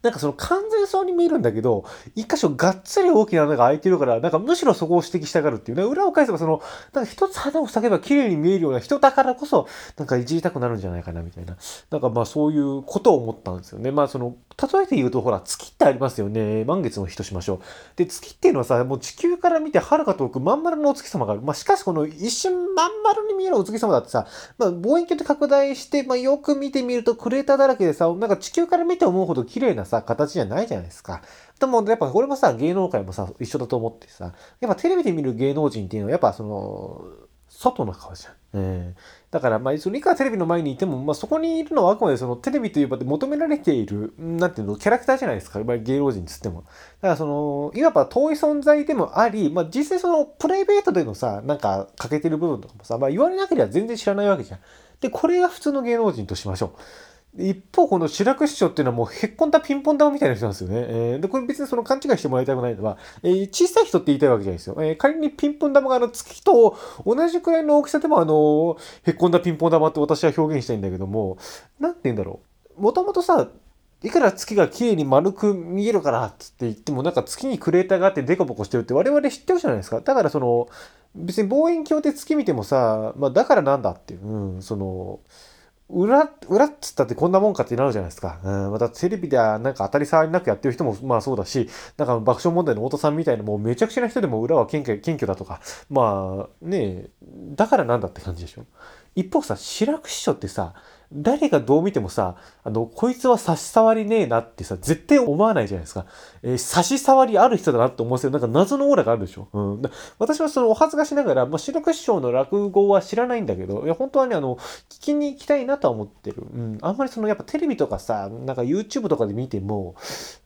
なんかその完全そうに見えるんだけど、一箇所がっつり大きな穴が開いてるから、なんかむしろそこを指摘したがるっていうね、裏を返せばその、なんか一つ花を咲けば綺麗に見えるような人だからこそ、なんかいじりたくなるんじゃないかなみたいな。なんかまあそういうことを思ったんですよね。まあその、例えて言うと、ほら、月ってありますよね。満月の日としましょう。で、月っていうのはさ、もう地球から見て遥か遠くまん丸のお月様がある。まあ、しかしこの一瞬まん丸に見えるお月様だってさ、まあ、望遠鏡で拡大して、まあ、よく見てみるとクレーターだらけでさ、なんか地球から見て思うほど綺麗なさ、形じゃないじゃないですか。でも、やっぱこれもさ、芸能界もさ、一緒だと思ってさ、やっぱテレビで見る芸能人っていうのは、やっぱその、外の顔じゃん。えー、だから、まあ、そのいくらテレビの前にいても、まあ、そこにいるのはあくまでそのテレビという場で求められている、なんていうの、キャラクターじゃないですか、まあ、芸能人つっても。だからその、いわば遠い存在でもあり、まあ、実際そのプライベートでのさ、なんか欠けてる部分とかもさ、まあ、言われなければ全然知らないわけじゃん。で、これが普通の芸能人としましょう。一方、この志らく師匠っていうのはもうへっこんだピンポン玉みたいな人なんですよね。えー、で、これ別にその勘違いしてもらいたくないのは、えー、小さい人って言いたいわけじゃないですよ。えー、仮にピンポン玉があの月と同じくらいの大きさでもあの、へっこんだピンポン玉って私は表現したいんだけども、なんて言うんだろう。もともとさ、いくら月が綺麗に丸く見えるからって言っても、なんか月にクレーターがあってデコボコしてるって我々知ってるじゃないですか。だからその、別に望遠鏡で月見てもさ、まあだからなんだっていう、うん、その、裏、裏っつったってこんなもんかってなるじゃないですか。うん、またテレビではなんか当たり障りなくやってる人もまあそうだし、なんか爆笑問題の太田さんみたいなもうめちゃくちゃな人でも裏は謙虚謙虚だとか、まあねだからなんだって感じでしょ。一方さ、白く師匠ってさ、誰がどう見てもさ、あの、こいつは差し障りねえなってさ、絶対思わないじゃないですか。えー、差し障りある人だなって思わせる、なんか謎のオーラがあるでしょ。うん。私はそのお恥ずかしながら、まあ、白く師匠の落語は知らないんだけど、いや、本当はね、あの、聞きに行きたいなとは思ってる。うん。あんまりその、やっぱテレビとかさ、なんか YouTube とかで見ても、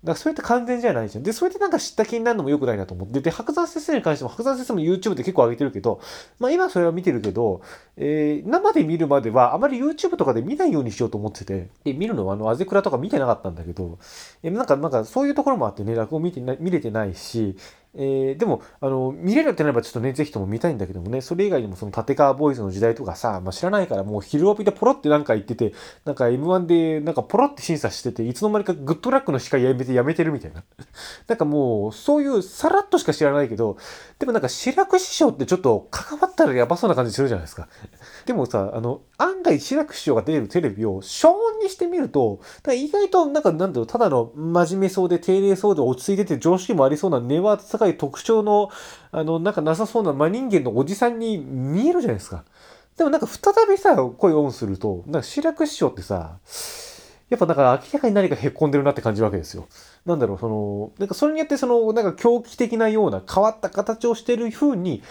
なんかそうやって完全じゃないじゃん。で、そうやってなんか知った気になるのも良くないなと思って、で、白山先生に関しても、白山先生も YouTube で結構上げてるけど、まあ今それは見てるけど、えー、生で見るまではあまり YouTube とかで見見ないようにしようと思ってて、で、見るのはあの、あぜくらとか見てなかったんだけど、えなんか、なんかそういうところもあってね、落語見てな見れてないし、えー、でも、あの、見れるってなればちょっとね、ぜひとも見たいんだけどもね、それ以外にもその立川ボーイズの時代とかさ、まあ、知らないからもう昼帯でポロってなんか言ってて、なんか M1 でなんかポロって審査してて、いつの間にかグッドラックの司会やめてやめてるみたいな。なんかもう、そういうさらっとしか知らないけど、でもなんか白く師匠ってちょっと関わったらやばそうな感じするじゃないですか。でもさ、あの、案外白く師匠が出るテレビを消音にしてみると、意外となんかなんだろう、ただの真面目そうで丁寧そうで落ち着いてて常識もありそうな根は高い特徴の、あの、なんかなさそうな真人間のおじさんに見えるじゃないですか。でもなんか再びさ、声オンすると、なんか白く師匠ってさ、やっぱなんか明らかに何かへっこんでるなって感じるわけですよ。なんだろう、その、なんかそれによってその、なんか狂気的なような変わった形をしてる風に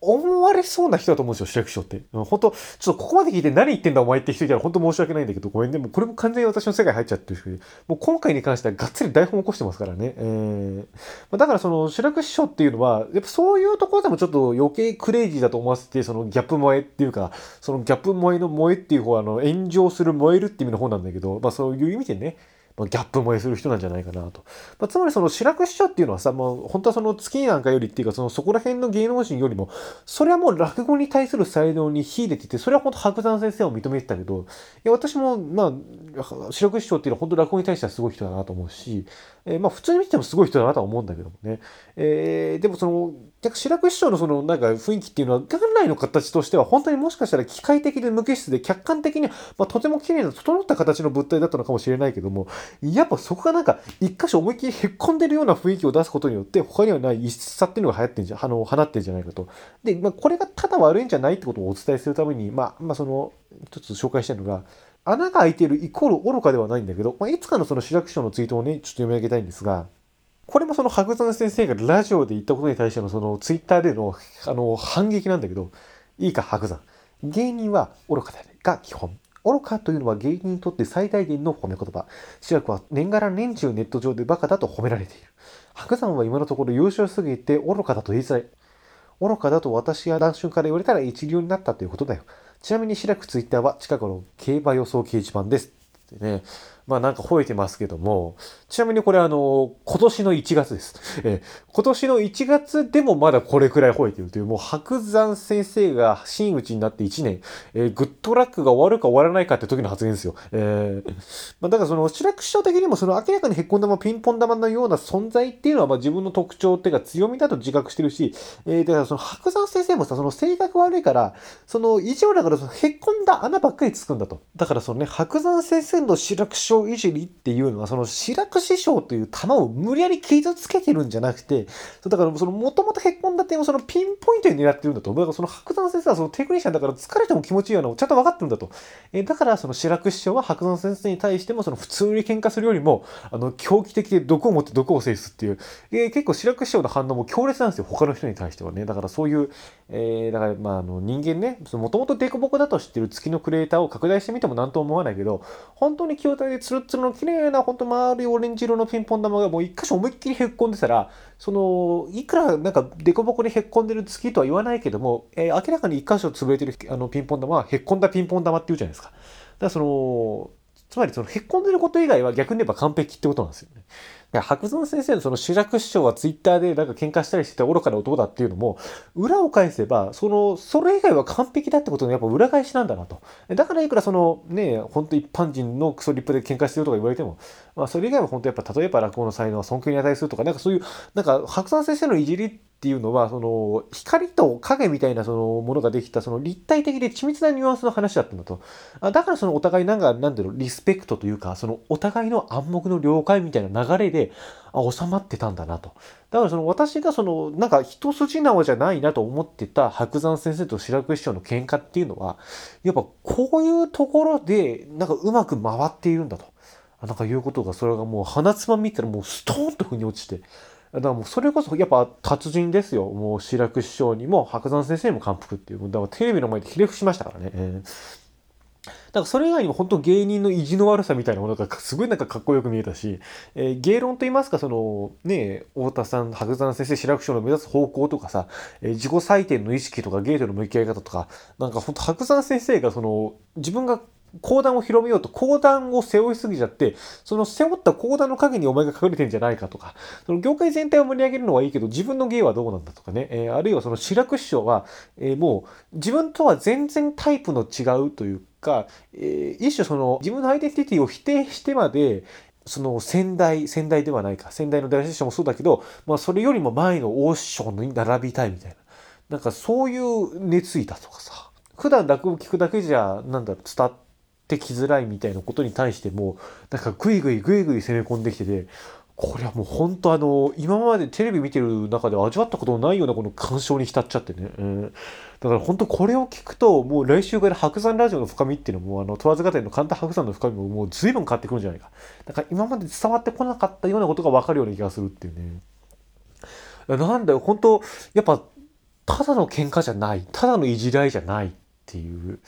思われそうな人だと思うんですよ、主役賞って。本当ちょっとここまで聞いて何言ってんだお前って人いたら本当申し訳ないんだけど、ごめんね。もうこれも完全に私の世界入っちゃってるし、もう今回に関してはがっつり台本起こしてますからね。えー、だからその主役師匠っていうのは、やっぱそういうところでもちょっと余計クレイジーだと思わせて、そのギャップ萌えっていうか、そのギャップ萌えの萌えっていう方は、あの、炎上する燃えるっていう意味の方なんだけど、まあそういう意味でね、まあ、ギャップ萌えする人なんじゃないかなと。まあ、つまりその志らく師匠っていうのはさ、もう本当はその月なんかよりっていうか、そのそこら辺の芸能人よりも、それはもう落語に対する才能に秀でてて、それは本当白山先生を認めてたけど、いや私もまあ、志らく師匠っていうのは本当落語に対してはすごい人だなと思うし、えー、まあ普通に見てもすごい人だなとは思うんだけどもね。えー、でもその、白く師匠のそのなんか雰囲気っていうのは、元来の形としては本当にもしかしたら機械的で無機質で客観的に、まあ、とても綺麗な整った形の物体だったのかもしれないけども、やっぱそこがなんか一箇所思いっきりへっこんでるような雰囲気を出すことによって、他にはない異質さっていうのが流行ってんじゃ、あの、放ってんじゃないかと。で、まあ、これがただ悪いんじゃないってことをお伝えするために、まあ、まあ、その、一つ紹介したいのが、穴が開いているイコール愚かではないんだけど、まあ、いつかのその志らく師匠のツイートをね、ちょっと読み上げたいんですが、これもその白山先生がラジオで言ったことに対してのそのツイッターでのあの反撃なんだけど、いいか白山。芸人は愚かであるが基本。愚かというのは芸人にとって最大限の褒め言葉。志らくは年がら年中ネット上でバカだと褒められている。白山は今のところ優勝すぎて愚かだと言いづらい。愚かだと私や男春から言われたら一流になったということだよ。ちなみに白くツイッターは近頃競馬予想掲示板です。ってね。まあなんか吠えてますけども、ちなみにこれあの、今年の1月です。え今年の1月でもまだこれくらい吠えてるという、もう白山先生が真打ちになって1年、えー、グッドラックが終わるか終わらないかって時の発言ですよ。えー、まあだからその、白く師匠的にもその明らかにへっこん玉、ピンポン玉のような存在っていうのはまあ自分の特徴っていうか強みだと自覚してるし、えー、だからその白山先生もさ、その性格悪いから、その異常だからそのへっこんだ穴ばっかりつくんだと。だからそのね、白山先生の白く師匠匠いじりっていうのは、その志らく師匠という玉を無理やり傷つけてるんじゃなくて、だからそのもともとへっこんだ点をそのピンポイントに狙ってるんだと。だからその白山先生はそのテクニシャンだから疲れても気持ちいいようなのをちゃんと分かってるんだと。えだからその志らく師匠は白山先生に対してもその普通に喧嘩するよりも、あの、狂気的で毒を持って毒を制すっていう、えー、結構志らく師匠の反応も強烈なんですよ。他の人に対してはね。だからそういう、えー、だからまああの人間ね、もともとデコボコだと知ってる月のクリエイターを拡大してみても何とも思わないけど、本当に球体でツルツルの綺麗な、本当丸いオレンジ色のピンポン玉がもう一箇所思いっきりへっこんでたら、その、いくらなんかデコボコにへっこんでる月とは言わないけども、えー、明らかに一箇所潰れてるあのピンポン玉はへっこんだピンポン玉って言うじゃないですか。だからその、つまりそのへっこんでること以外は逆に言えば完璧ってことなんですよね。白山先生のその主役師匠はツイッターでなんか喧嘩したりしてた愚かな男だっていうのも、裏を返せば、その、それ以外は完璧だってことのやっぱ裏返しなんだなと。だからいくらそのね、本当一般人のクソリップで喧嘩してるとか言われても、まあそれ以外は本当やっぱ例えば落語の才能は尊敬に値するとか、なんかそういう、なんか白山先生のいじりっていうのは、その、光と影みたいなそのものができた、その立体的で緻密なニュアンスの話だったんだと。だからそのお互いなんか、なんだろう、リスペクトというか、そのお互いの暗黙の了解みたいな流れで、であ、収まってたんだなと。だからその私がその、なんか一筋縄じゃないなと思ってた白山先生と白く師匠の喧嘩っていうのは、やっぱこういうところで、なんかうまく回っているんだと。なんかいうことが、それがもう鼻つまみったらもうストーンと腑に落ちて、だからもうそれこそやっぱ達人ですよ。もう志らく師匠にも白山先生にも感服っていう。だからテレビの前でひれ伏しましたからね。えーだからそれ以外にも本当芸人の意地の悪さみたいなものがすごいなんかかっこよく見えたし、えー、芸論と言いますか、そのね、太田さん、白山先生、志らく師匠の目指す方向とかさ、えー、自己採点の意識とか芸との向き合い方とか、なんか本当白山先生がその自分が講談を広めようと講談を背負いすぎちゃって、その背負った講談の陰にお前が隠れてんじゃないかとか、その業界全体を盛り上げるのはいいけど、自分の芸はどうなんだとかね、えー、あるいはその白く師匠は、えー、もう自分とは全然タイプの違うというか、えー、一種その自分のアイデンティティを否定してまで、その先代、先代ではないか、先代の大師匠もそうだけど、まあそれよりも前の王将に並びたいみたいな。なんかそういう熱意だとかさ、普段落語聞くだけじゃ、なんだろう、伝ってきづらいみたいなことに対してもなんかグイグイグイグイ攻め込んできててこれはもう本当あの今までテレビ見てる中で味わったことのないようなこの感傷に浸っちゃってね、うん、だから本当これを聞くともう来週から白山ラジオの深みっていうのもあの問わず語りの簡単白山の深みももう随分変わってくるんじゃないか。だから今まで伝わってこなかったようなことが分かるような気がするっていうね。なんだよ本当やっぱただの喧嘩じゃない。ただのいじらいじゃないっていう。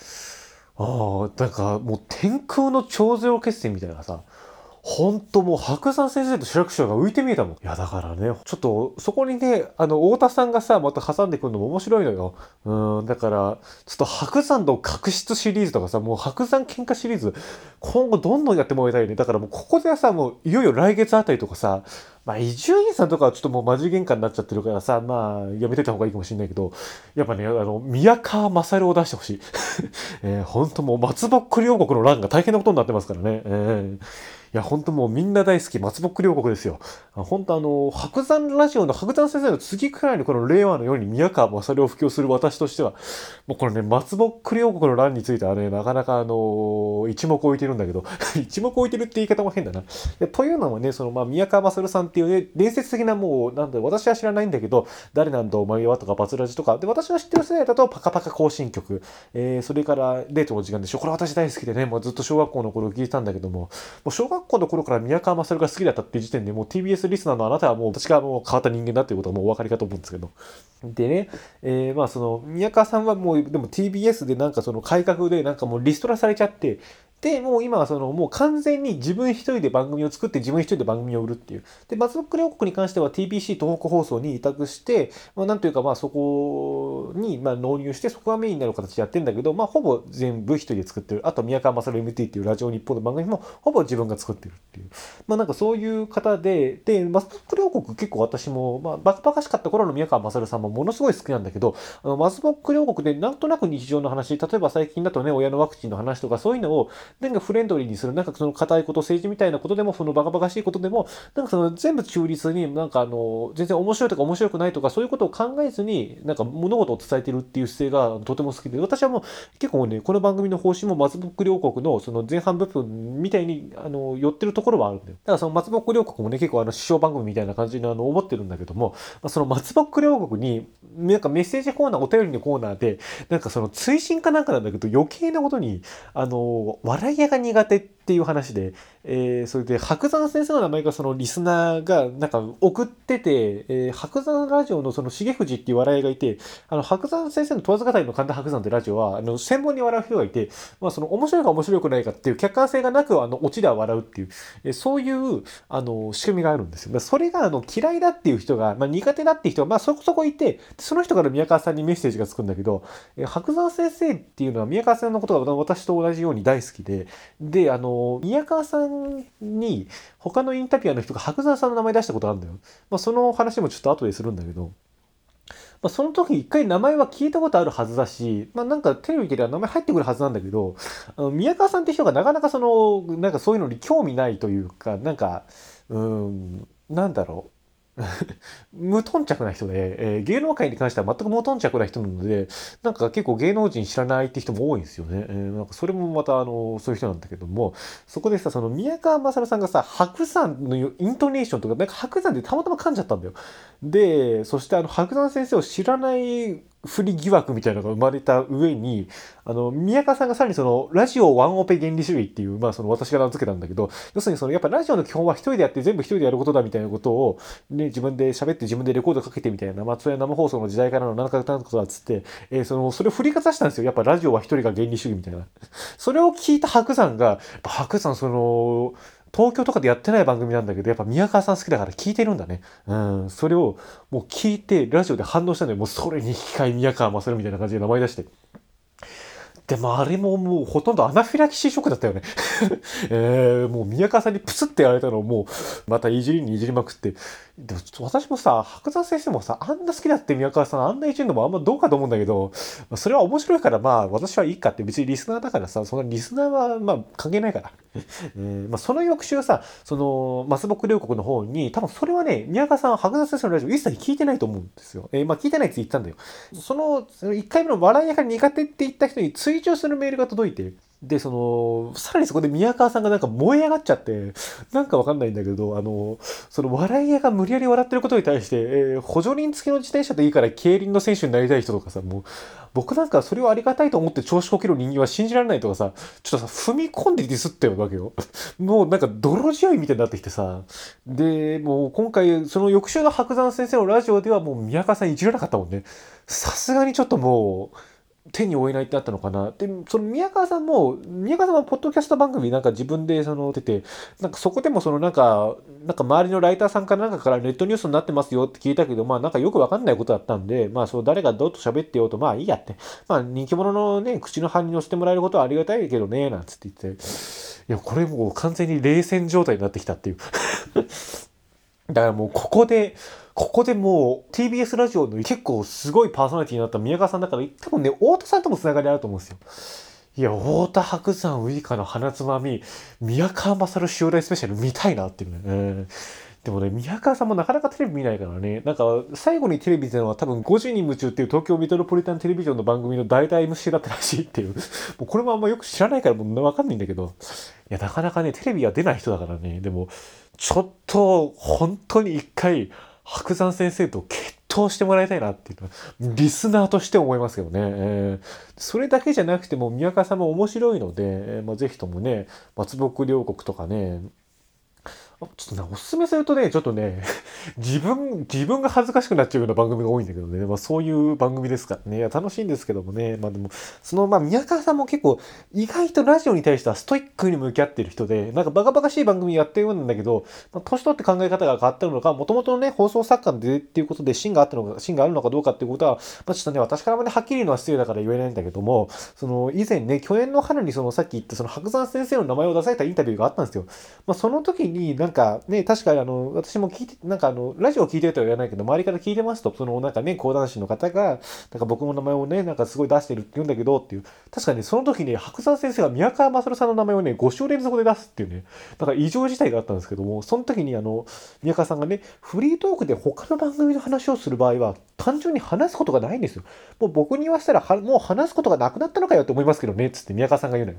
ああ、なんかもう天空の超ゼロ決戦みたいなさ、ほんともう白山先生と白く師匠が浮いて見えたもん。いやだからね、ちょっとそこにね、あの、太田さんがさ、また挟んでくるのも面白いのよ。うん、だから、ちょっと白山の確執シリーズとかさ、もう白山喧嘩シリーズ、今後どんどんやってもらいたいね。だからもうここではさ、もういよいよ来月あたりとかさ、まあ、伊集院さんとかはちょっともうマジ喧嘩になっちゃってるからさ、まあ、やめてた方がいいかもしれないけど、やっぱね、あの、宮川勝を出してほしい。えー、ほんともう松ぼっくり王国の乱が大変なことになってますからね。えーや、ほんともうみんな大好き、松ぼっくり王国ですよ。本当あの、白山ラジオの白山先生の次くらいにこの令和のように宮川勝を布教する私としては、もうこれね、松ぼっくり王国の乱についてはね、なかなかあの、一目置いてるんだけど、一目置いてるって言い方も変だな。というのもね、その、まあ、宮川勝さんっていうね、伝説的なもう、なんだ私は知らないんだけど、誰なんだお前はとか、バツラジとか、で、私が知ってる世代だと、パカパカ行進曲、えー、それから、デートの時間でしょ。これ私大好きでね、もうずっと小学校の頃聞いたんだけども、もう小学学校の頃から宮川勝が好きだったっていう時点でもう TBS リスナーのあなたはもう私がもう変わった人間だっていうことはもうお分かりかと思うんですけど。でね、えー、まあその宮川さんはもうでも TBS でなんかその改革でなんかもうリストラされちゃって、で、もう今はその、もう完全に自分一人で番組を作って自分一人で番組を売るっていう。で、松ぼっくり王国に関しては TBC 東北放送に委託して、まあ、なんというかまあそこにまあ納入して、そこがメインになる形でやってんだけど、まあほぼ全部一人で作ってる。あと宮川勝 MT っていうラジオ日本の番組もほぼ自分が作ってるっていう。まあなんかそういう方で、で、松ぼっくり王国結構私も、まあバカバカしかった頃の宮川勝さんもものすごい好きなんだけど、あの松ぼっくり王国でなんとなく日常の話、例えば最近だとね、親のワクチンの話とかそういうのを、なんかフレンドリーにする、なんかその硬いこと、政治みたいなことでも、そのバカバカしいことでも、なんかその全部中立に、なんかあの、全然面白いとか面白くないとか、そういうことを考えずに、なんか物事を伝えてるっていう姿勢がとても好きで、私はもう結構ね、この番組の方針も松木両国のその前半部分みたいに、あの、寄ってるところはあるんだよ。だからその松ぼっくり王国もね、結構あの、師匠番組みたいな感じにあの、思ってるんだけども、ま、その松ぼっくり王国に、なんかメッセージコーナー、お便りのコーナーで、なんかその追伸かなんかなんだけど、余計なことに、あの、笑い屋が苦手ってっていう話で、えー、それで白山先生の名前がそのリスナーがなんか送ってて、えー、白山ラジオのその重藤っていう笑いがいて、あの白山先生の問わず語りの神田白山ってラジオは、あの専門に笑う人がいて、まあその面白いか面白くないかっていう客観性がなく、あの、オチでは笑うっていう、えー、そういう、あの、仕組みがあるんですよ。それがあの嫌いだっていう人が、まあ苦手だっていう人が、まあそこそこいて、その人から宮川さんにメッセージがつくんだけど、えー、白山先生っていうのは宮川さんのことが私と同じように大好きで、で、あの、宮川さんに他のインタビュアーの人が白山さんの名前出したことあるんだよ。まあ、その話もちょっと後でするんだけど、まあ、その時一回名前は聞いたことあるはずだし、まあ、なんかテレビでは名前入ってくるはずなんだけど、あの宮川さんって人がなかなかその、なんかそういうのに興味ないというか、なんか、うん、なんだろう。無頓着な人で、えー、芸能界に関しては全く無頓着な人なので、なんか結構芸能人知らないって人も多いんですよね。えー、なんかそれもまたあの、そういう人なんだけども、そこでさ、その宮川勝さんがさ、白山のイントネーションとか、なんか白山でたまたま噛んじゃったんだよ。で、そしてあの、白山先生を知らない不利疑惑みたいなのが生まれた上に、あの、宮川さんがさらにその、ラジオワンオペ原理主義っていう、まあその私が名付けたんだけど、要するにその、やっぱラジオの基本は一人でやって全部一人でやることだみたいなことを、ね、自分で喋って自分でレコードかけてみたいな、まあそういう生放送の時代からの7か月ことだっつって、えー、その、それを振りかざしたんですよ。やっぱラジオは一人が原理主義みたいな。それを聞いた白山が、白山その、東京とかでやってない番組なんだけど、やっぱ宮川さん好きだから聞いてるんだね。うん。それをもう聞いて、ラジオで反応したんで、もうそれに引き換え宮川勝みたいな感じで名前出して。でもあれももうほとんどアナフィラキシーショックだったよね えー、もう宮川さんにプスってやられたのをもうまたいじりにいじりまくって。でも私もさ、白山先生もさ、あんな好きだって宮川さんあんないじるのもあんまどうかと思うんだけど、それは面白いからまあ私はいいかって別にリスナーだからさ、そのリスナーはまあ関係ないから。え ー、まあその翌週さ、その松木両国の方に、多分それはね、宮川さん白山先生のラジオ一切聞いてないと思うんですよ。えー、まあ聞いてないって言ったんだよ。その、その1回目の笑いやかに苦手って言った人に追追するメールが届いて、で、その、さらにそこで宮川さんがなんか燃え上がっちゃって、なんかわかんないんだけど、あの、その笑い屋が無理やり笑ってることに対して、えー、補助輪付きの自転車でいいから競輪の選手になりたい人とかさ、もう、僕なんかそれをありがたいと思って調子こける人間は信じられないとかさ、ちょっとさ、踏み込んでディスってるわけよ。もうなんか泥仕合みたいになってきてさ、で、もう今回、その翌週の白山先生のラジオではもう宮川さんいじらなかったもんね。さすがにちょっともう、手に負えないってあったのかな。で、その宮川さんも、宮川さんはポッドキャスト番組なんか自分でその出て、なんかそこでもそのなんか、なんか周りのライターさんかなんかからネットニュースになってますよって聞いたけど、まあなんかよくわかんないことだったんで、まあそう誰がどうと喋ってようと、まあいいやって。まあ人気者のね、口の反に乗せてもらえることはありがたいけどね、なんつって言って、いや、これもう完全に冷戦状態になってきたっていう。だからもうここで、ここでもう TBS ラジオの結構すごいパーソナリティになった宮川さんだから多分ね、太田さんともつながりあると思うんですよ。いや、太田白山ウイカの花つまみ、宮川勝襲来スペシャル見たいなっていうね。うん。でもね、宮川さんもなかなかテレビ見ないからね、なんか最後にテレビでのは多分5時に夢中っていう東京メトロポリタンテレビジョンの番組の代々 MC だったらしいっていう、もうこれもあんまよく知らないからもうわかんないんだけど、いや、なかなかね、テレビは出ない人だからね、でも、ちょっと本当に一回、白山先生と決闘してもらいたいなっていうのは、リスナーとして思いますけどね。えー、それだけじゃなくても、宮川さんも面白いので、えーまあ、ぜひともね、松木両国とかね、ちょっとね、おすすめするとね、ちょっとね、自分、自分が恥ずかしくなっちゃうような番組が多いんだけどね、まあそういう番組ですからね、楽しいんですけどもね、まあでも、その、まあ宮川さんも結構、意外とラジオに対してはストイックに向き合ってる人で、なんかバカバカしい番組やってるんだけど、まあ、年取って考え方が変わってるのか、もともとのね、放送作家でっていうことで芯があったのか、芯があるのかどうかっていうことは、まあちょっとね、私からもね、はっきり言うのは失礼だから言えないんだけども、その、以前ね、去年の春にその、さっき言ったその白山先生の名前を出されたインタビューがあったんですよ。まあその時に、なんなんかね、確かにあの、私も聞いて、なんかあの、ラジオ聞いてるとは言わないけど、周りから聞いてますと、そのなんかね、講談師の方が、なんか僕の名前をね、なんかすごい出してるって言うんだけどっていう、確かにその時に白山先生が宮川勝さんの名前をね、5週連続で出すっていうね、なんか異常事態があったんですけども、その時にあの、宮川さんがね、フリートークで他の番組の話をする場合は、単純に話すことがないんですよ。もう僕に言わせたら、もう話すことがなくなったのかよって思いますけどね、つって宮川さんが言うのよ。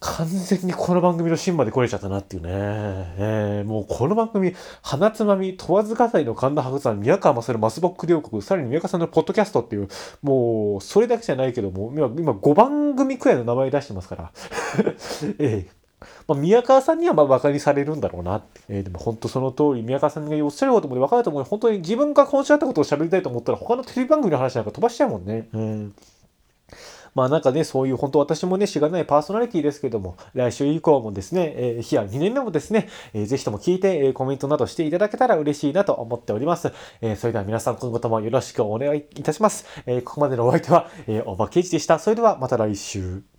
完全にこの番組の芯まで来れちゃったなっていうね。えー、もうこの番組、花つまみ、問わず語りの神田博さん、宮川勝、マスボック両国、さらに宮川さんのポッドキャストっていう、もう、それだけじゃないけども、今、今5番組くらいの名前出してますから。えーまあ、宮川さんにはまあ馬鹿にされるんだろうな。えー、でも本当その通り、宮川さんがおっしゃることも分かると思う本当に自分が今週あったことを喋りたいと思ったら、他のテレビ番組の話なんか飛ばしちゃうもんね。うんまあなんかね、そういう本当私もね、しがないパーソナリティですけども、来週以降もですね、えー、日や2年目もですね、えー、ぜひとも聞いて、えー、コメントなどしていただけたら嬉しいなと思っております。えー、それでは皆さん今後ともよろしくお願いいたします。えー、ここまでのお相手は、えー、おばけいちでした。それではまた来週。